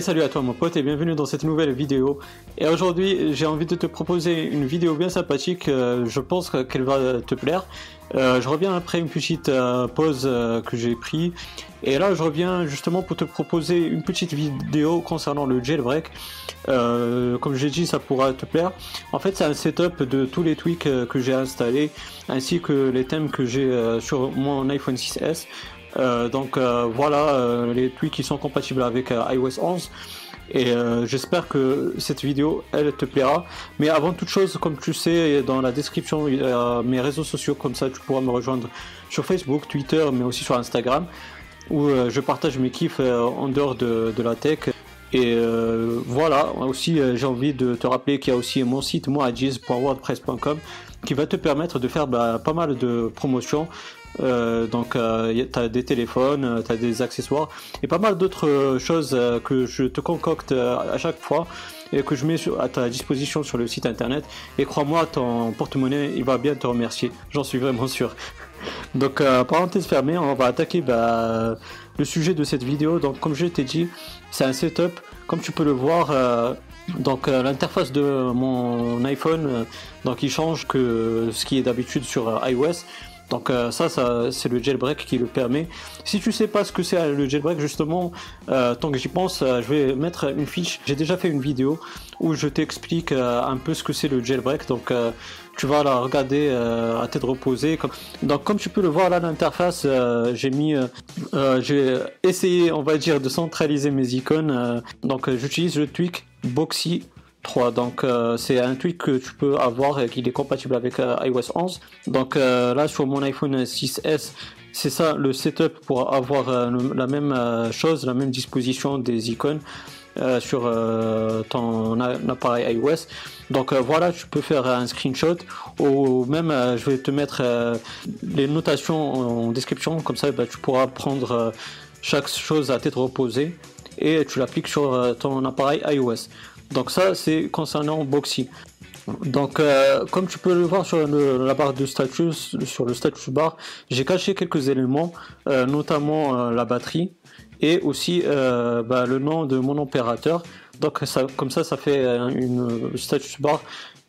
Salut à toi mon pote et bienvenue dans cette nouvelle vidéo. Et aujourd'hui j'ai envie de te proposer une vidéo bien sympathique, euh, je pense qu'elle va te plaire. Euh, je reviens après une petite euh, pause que j'ai pris et là je reviens justement pour te proposer une petite vidéo concernant le jailbreak. comme j'ai dit ça pourra te plaire. En fait c'est un setup de tous les tweaks que j'ai installés ainsi que les thèmes que j'ai sur mon iPhone 6S. Euh, donc euh, voilà euh, les tweets qui sont compatibles avec iOS 11 et j'espère que cette vidéo elle te plaira. Mais avant toute chose comme tu sais dans la description il y a mes réseaux sociaux. Comme ça tu pourras me rejoindre sur Facebook Twitter mais aussi sur Instagram où je partage mes kiffs en dehors de, la tech. Et voilà. Aussi j'ai envie de te rappeler qu'il y a aussi mon site moadjiz.wordpress.com qui va te permettre de faire bah, pas mal de promotions euh, donc, euh, tu as des téléphones, euh, tu as des accessoires et pas mal d'autres choses que je te concocte à chaque fois et que je mets à ta disposition sur le site internet. Et crois-moi, ton porte-monnaie, il va bien te remercier. J'en suis vraiment sûr. Donc, parenthèse fermée, on va attaquer bah, le sujet de cette vidéo. Donc, comme je t'ai dit, c'est un setup. Comme tu peux le voir, donc l'interface de mon iPhone, donc il change que ce qui est d'habitude sur iOS. Donc euh, ça, ça c'est le jailbreak qui le permet. Si tu sais pas ce que c'est euh, le jailbreak, justement, euh, tant que j'y pense, je vais mettre une fiche. J'ai déjà fait une vidéo où je t'explique un peu ce que c'est le jailbreak. Donc tu vas la regarder à tête reposée. Donc comme tu peux le voir là, l'interface, j'ai mis, j'ai essayé, on va dire, de centraliser mes icônes. donc j'utilise le tweak Boxy 3. Donc euh, c'est un tweak que tu peux avoir et qu'il est compatible avec euh, iOS 11. Donc euh, là sur mon iPhone 6S, c'est ça le setup pour avoir la même chose, la même disposition des icônes. sur ton appareil iOS. Donc voilà, tu peux faire un screenshot ou même je vais te mettre les notations en description, comme ça bah, tu pourras prendre chaque chose à tête reposée et tu l'appliques sur ton appareil iOS. Donc ça, c'est concernant Boxy. Donc, euh, comme tu peux le voir sur la barre de status, sur le status bar, j'ai caché quelques éléments, euh, notamment euh, la batterie et aussi bah, le nom de mon opérateur. Donc, ça, comme ça, ça fait une status bar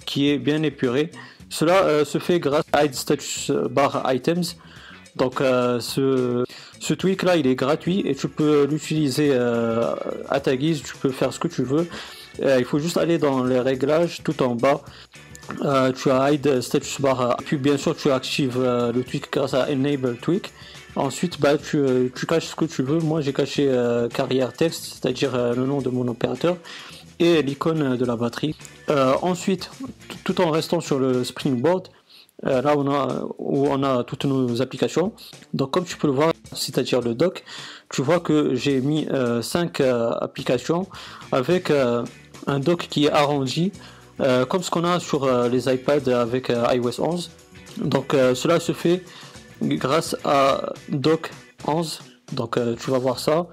qui est bien épurée. Cela se fait grâce à Status Bar Items. Donc, ce, ce tweak là, il est gratuit et tu peux l'utiliser à ta guise. Tu peux faire ce que tu veux. Euh, il faut juste aller dans les réglages tout en bas. Euh, tu as hide status bar puis bien sûr tu actives euh, le tweak grâce à enable tweak. Ensuite bah, tu, caches ce que tu veux. Moi j'ai caché carrière texte c'est à dire le nom de mon opérateur et l'icône de la batterie. Ensuite tout en restant sur le springboard là on a, où on a toutes nos applications. Donc comme tu peux le voir c'est à dire le dock tu vois que j'ai mis 5 applications avec un dock qui est arrondi, euh, comme ce qu'on a sur euh, les iPads avec euh, iOS 11. Donc cela se fait grâce à dock 11. Donc tu vas voir ça.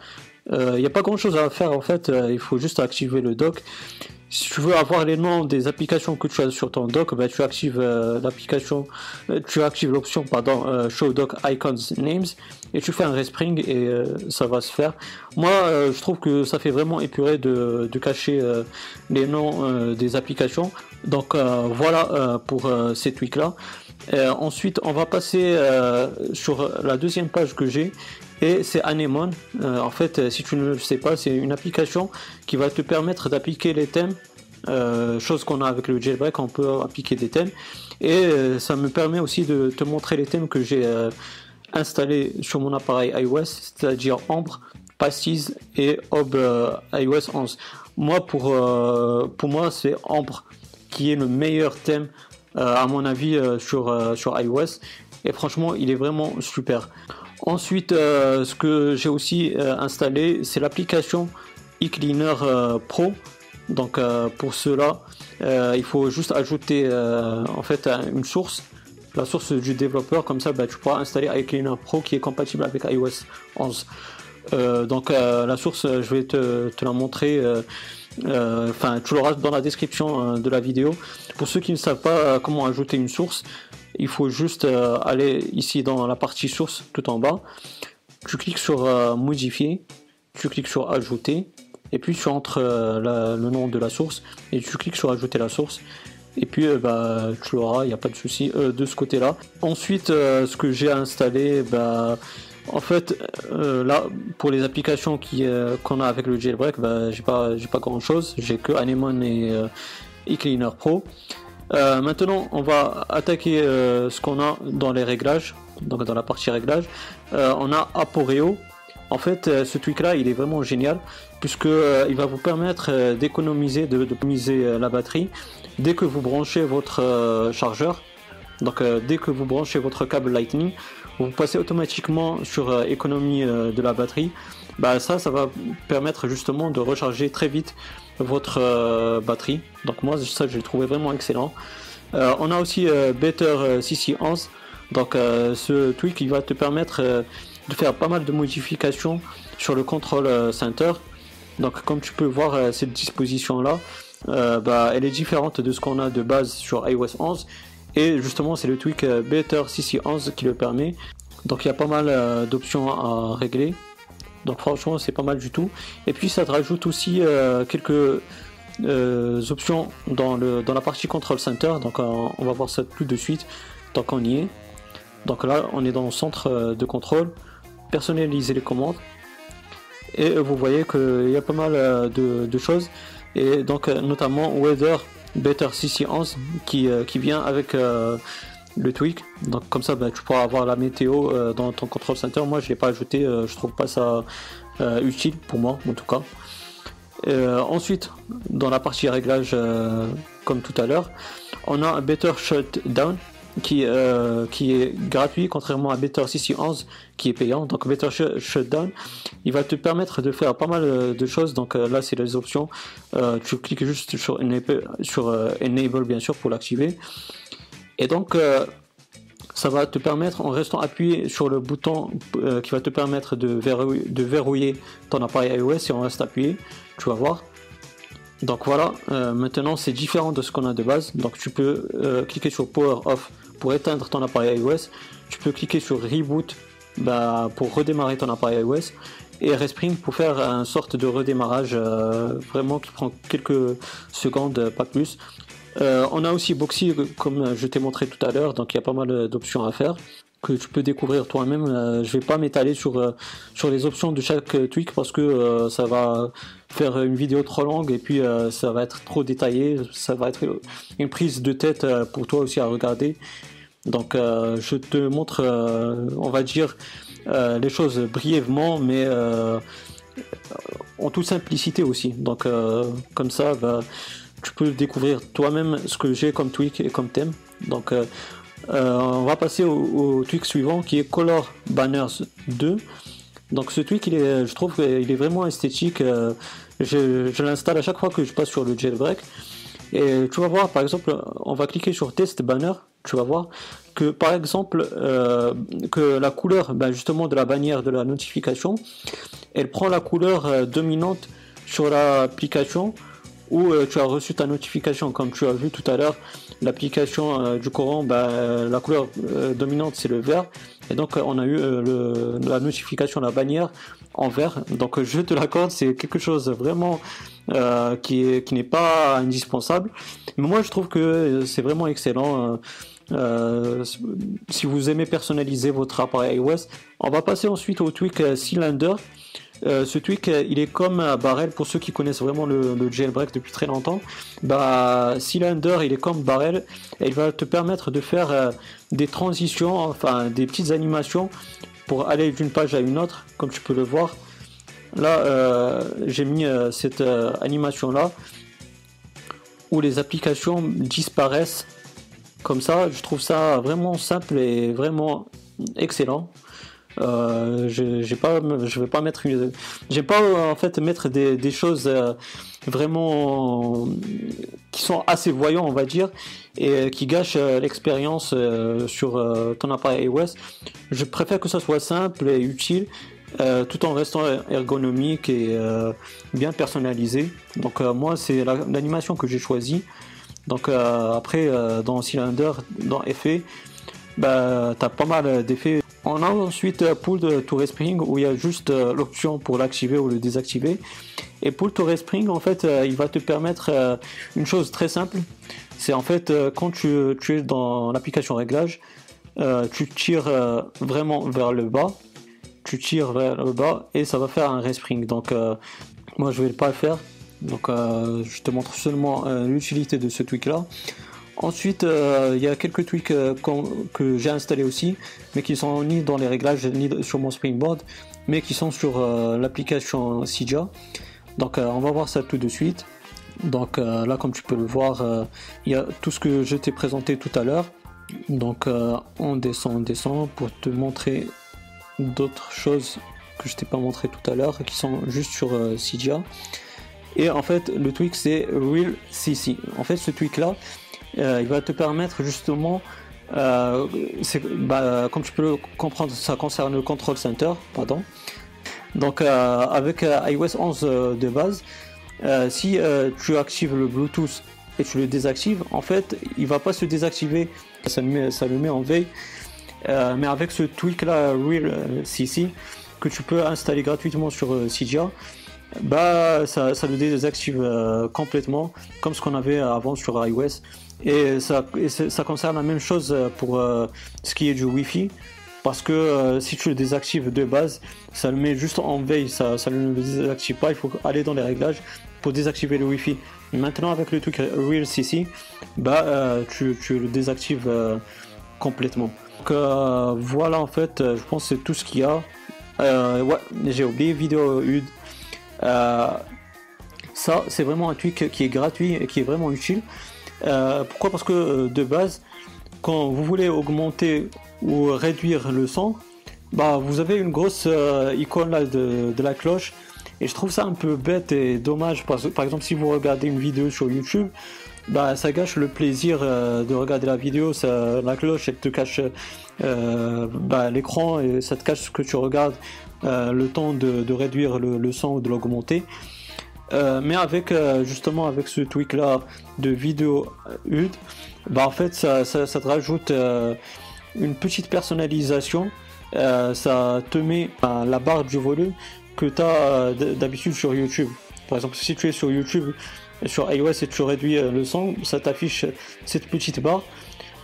Il n'y a pas grand chose à faire en fait, il faut juste activer le dock si tu veux avoir les noms des applications que tu as sur ton dock, ben, tu actives euh, l'application, euh, tu actives l'option pardon euh, Show Dock Icons Names et tu fais un respring et ça va se faire. Moi, je trouve que ça fait vraiment épuré de, cacher les noms des applications. Donc voilà pour ces tweaks là. Ensuite, on va passer sur la deuxième page que j'ai et c'est Anemone. Euh, en fait, euh, si tu ne le sais pas, c'est une application qui va te permettre d'appliquer les thèmes. Euh, chose qu'on a avec le jailbreak, on peut appliquer des thèmes. Et ça me permet aussi de te montrer les thèmes que j'ai installés sur mon appareil iOS, c'est-à-dire Ambre, Pasties et Ob iOS 11. Moi, pour, pour moi, c'est Ambre qui est le meilleur thème, à mon avis, sur, sur iOS. Et franchement, il est vraiment super. Ensuite, euh, ce que j'ai aussi euh, installé, c'est l'application eCleaner euh, Pro. Donc pour cela, il faut juste ajouter en fait une source, la source du développeur. Comme ça, bah, tu pourras installer iCleaner Pro qui est compatible avec iOS 11. donc la source, je vais te, te la montrer. Enfin, tu l'auras dans la description de la vidéo. Pour ceux qui ne savent pas comment ajouter une source, il faut juste euh, aller ici dans la partie source tout en bas. Tu cliques sur euh, modifier, tu cliques sur ajouter et puis tu entres le nom de la source et tu cliques sur ajouter la source et puis bah, tu l'auras, il n'y a pas de souci de ce côté là. Ensuite ce que j'ai installé, bah, en fait, euh, là, pour les applications euh, qu'on a avec le jailbreak, bah, j'ai pas, pas grand chose. J'ai que Anemone et euh, eCleaner Pro. maintenant, on va attaquer ce qu'on a dans les réglages, donc dans la partie réglage. on a Aporeo. En fait, ce tweak là, il est vraiment génial puisque il va vous permettre d'économiser, de, de la batterie dès que vous branchez votre chargeur. Donc, dès que vous branchez votre câble Lightning, vous passez automatiquement sur euh, économie euh, de la batterie, bah ça, ça va permettre justement de recharger très vite votre euh, batterie. Donc moi, ça, je l'ai trouvé vraiment excellent. on a aussi Better CC11. Donc ce tweak, il va te permettre de faire pas mal de modifications sur le contrôle center. Donc comme tu peux voir cette disposition là, bah, elle est différente de ce qu'on a de base sur iOS 11 et justement, c'est le tweak euh, Better CC11 qui le permet. Donc il y a pas mal euh, d'options à régler. Donc franchement, c'est pas mal du tout. Et puis ça te rajoute aussi euh, quelques options dans, le, dans la partie Control Center. Donc on va voir ça plus de suite tant qu'on y est. Donc là, on est dans le centre de contrôle. Personnaliser les commandes. Et vous voyez qu'il y a pas mal de choses. Et donc notamment Weather Better CC11 qui, euh, qui vient avec euh, le tweak. Donc comme ça, bah, tu pourras avoir la météo euh, dans ton control center. Moi, je l'ai pas ajouté. je trouve pas ça utile pour moi, en tout cas. ensuite, dans la partie réglage, comme tout à l'heure, on a un Better Shutdown qui, euh, qui est gratuit, contrairement à Better CC11 qui est payant. Donc Better Shutdown, il va te permettre de faire pas mal euh, de choses. Donc euh, là, c'est les options. tu cliques juste sur Enable, bien sûr pour l'activer. Et donc, ça va te permettre, en restant appuyé sur le bouton qui va te permettre de verrouiller, de verrouiller ton appareil iOS, si on reste appuyé, tu vas voir. Donc voilà, maintenant c'est différent de ce qu'on a de base. Donc tu peux cliquer sur Power Off pour éteindre ton appareil iOS, tu peux cliquer sur Reboot bah, pour redémarrer ton appareil iOS et Respring pour faire un sorte de redémarrage euh, vraiment qui prend quelques secondes, pas plus. Euh, on a aussi Boxy comme je t'ai montré tout à l'heure, donc il y a pas mal d'options à faire que tu peux découvrir toi-même. Euh, je vais pas m'étaler sur sur les options de chaque tweak parce que ça va faire une vidéo trop longue et puis ça va être trop détaillé, ça va être une prise de tête pour toi aussi à regarder donc euh, je te montre, euh, on va dire, euh, les choses brièvement, mais en toute simplicité aussi. Donc comme ça, bah, tu peux découvrir toi-même ce que j'ai comme tweak et comme thème. Donc on va passer au, tweak suivant qui est Color Banners 2. Donc ce tweak, je trouve qu'il est vraiment esthétique. je, je l'installe à chaque fois que je passe sur le jailbreak. Et tu vas voir, par exemple, on va cliquer sur Test Banner tu vas voir que par exemple euh, que la couleur justement de la bannière de la notification elle prend la couleur euh, dominante sur l'application où euh, tu as reçu ta notification comme tu as vu tout à l'heure l'application du Coran ben, la couleur dominante c'est le vert et donc on a eu la notification la bannière en vert donc je te l'accorde c'est quelque chose vraiment qui, qui n'est pas indispensable mais moi je trouve que c'est vraiment excellent euh, si vous aimez personnaliser votre appareil iOS. On va passer ensuite au tweak euh, Cylinder. Euh, ce tweak, il est comme Barrel pour ceux qui connaissent vraiment le, jailbreak depuis très longtemps. Bah, Cylinder, il est comme Barrel et il va te permettre de faire des transitions, enfin des petites animations pour aller d'une page à une autre, comme tu peux le voir. Là, j'ai mis cette animation là où les applications disparaissent comme ça, je trouve ça vraiment simple et vraiment excellent. Euh, je, j'ai pas, vais pas mettre j'ai pas en fait mettre des, choses euh, vraiment qui sont assez voyants, on va dire, et qui gâchent euh, l'expérience sur ton appareil iOS. Je préfère que ça soit simple et utile, tout en restant ergonomique et bien personnalisé. Donc moi, c'est l'animation que j'ai choisie. Donc après, dans Cylinder, dans Effet, bah, tu as pas mal d'effets. On a ensuite Pull to Respring où il y a juste euh, l'option pour l'activer ou le désactiver. Et pour le Respring, en fait, il va te permettre une chose très simple. C'est en fait quand tu, tu, es dans l'application réglage, tu tires vraiment vers le bas, tu tires vers le bas et ça va faire un respring. Donc moi je vais pas le faire. Donc je te montre seulement l'utilité de ce tweak là. Ensuite, euh, il y a quelques tweaks euh, que j'ai installés aussi, mais qui sont ni dans les réglages ni sur mon Springboard, mais qui sont sur euh, l'application Cydia. Donc, on va voir ça tout de suite. Donc là, comme tu peux le voir, il y a tout ce que je t'ai présenté tout à l'heure. Donc, on descend, on descend pour te montrer d'autres choses que je t'ai pas montré tout à l'heure, qui sont juste sur Cydia. Et en fait, le tweak c'est Real CC. En fait, ce tweak là, il va te permettre justement, euh, bah, comme tu peux le comprendre, ça concerne le control center, pardon. Donc euh, avec iOS 11 de base, si tu actives le Bluetooth et tu le désactives, en fait, il va pas se désactiver, ça le met, ça le met en veille. mais avec ce tweak là, Real CC, que tu peux installer gratuitement sur Cydia, bah ça, le désactive complètement, comme ce qu'on avait avant sur iOS. Et ça, ça, concerne la même chose pour euh, ce qui est du Wi-Fi. Parce que euh, si tu le désactives de base, ça le met juste en veille, ça, ça ne le désactive pas. Il faut aller dans les réglages pour désactiver le Wi-Fi. Maintenant, avec le truc Real CC, bah, euh, tu, tu, le désactives complètement. Donc voilà, en fait, je pense que c'est tout ce qu'il y a. ouais, j'ai oublié vidéo UD. ça, c'est vraiment un truc qui est gratuit et qui est vraiment utile. Euh, pourquoi? Parce que euh, de base, quand vous voulez augmenter ou réduire le son, bah, vous avez une grosse euh, icône là de, la cloche. Et je trouve ça un peu bête et dommage. Parce, par exemple, si vous regardez une vidéo sur YouTube, bah, ça gâche le plaisir de regarder la vidéo. la cloche, elle te cache bah, l'écran et ça te cache ce que tu regardes, le temps de, réduire le, son ou de l'augmenter. Euh, mais avec euh, justement avec ce tweak là de vidéo HUD, bah en fait ça, ça, te rajoute euh, une petite personnalisation. ça te met la barre du volume que tu as d'habitude sur YouTube. Par exemple, si tu es sur YouTube, sur iOS et tu réduis le son, ça t'affiche cette petite barre.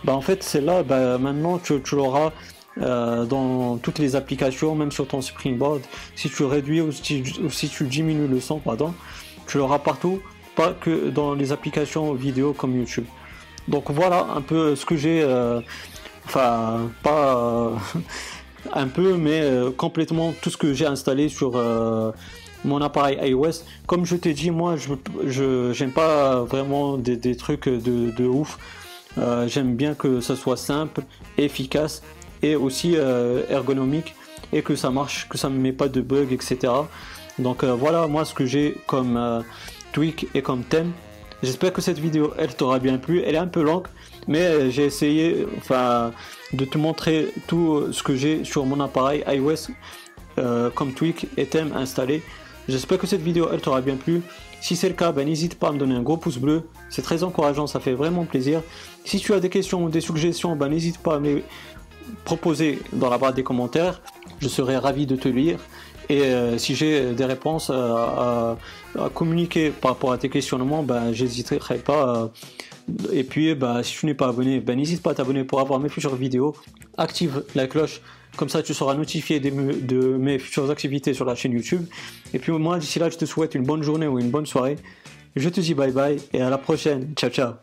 Bah en fait, c'est là, bah, maintenant tu l'auras dans toutes les applications, même sur ton Springboard. Si tu réduis ou si, tu diminues le son, pardon, tu l'auras partout, pas que dans les applications vidéo comme YouTube. Donc voilà un peu ce que j'ai, euh, enfin pas euh, un peu, mais euh, complètement tout ce que j'ai installé sur mon appareil iOS. Comme je t'ai dit, moi je j'aime pas vraiment des, trucs de, de ouf. j'aime bien que ça soit simple, efficace et aussi ergonomique et que ça marche, que ça ne met pas de bugs, etc. Donc euh, voilà moi ce que j'ai comme euh, tweak et comme thème. J'espère que cette vidéo elle t'aura bien plu. Elle est un peu longue, mais euh, j'ai essayé enfin de te montrer tout ce que j'ai sur mon appareil iOS comme tweak et thème installé. J'espère que cette vidéo elle t'aura bien plu. Si c'est le cas, ben, n'hésite pas à me donner un gros pouce bleu. C'est très encourageant, ça fait vraiment plaisir. Si tu as des questions ou des suggestions, ben, n'hésite pas à me les proposer dans la barre des commentaires. Je serai ravi de te lire. Et euh, si j'ai des réponses à, communiquer par rapport à tes questionnements, ben, j'hésiterai pas. et puis, ben, si tu n'es pas abonné, ben, n'hésite pas à t'abonner pour avoir mes futures vidéos. Active la cloche, comme ça tu seras notifié de, de mes futures activités sur la chaîne YouTube. Et puis moi, d'ici là, je te souhaite une bonne journée ou une bonne soirée. Je te dis bye bye et à la prochaine. Ciao, ciao.